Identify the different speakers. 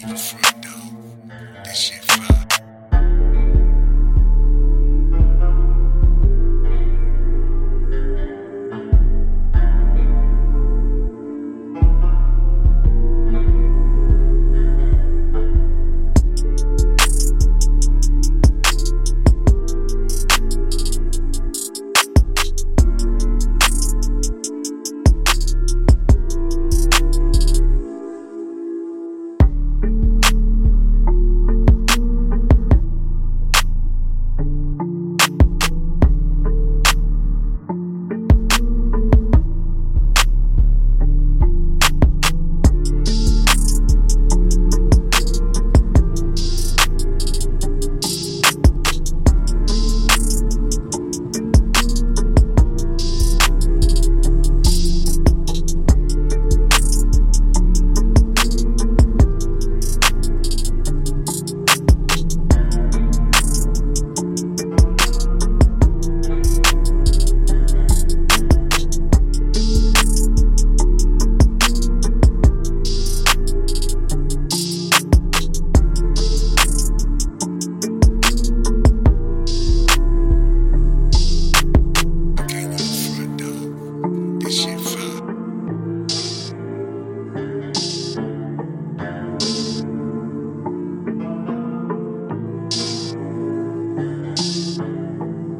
Speaker 1: even free.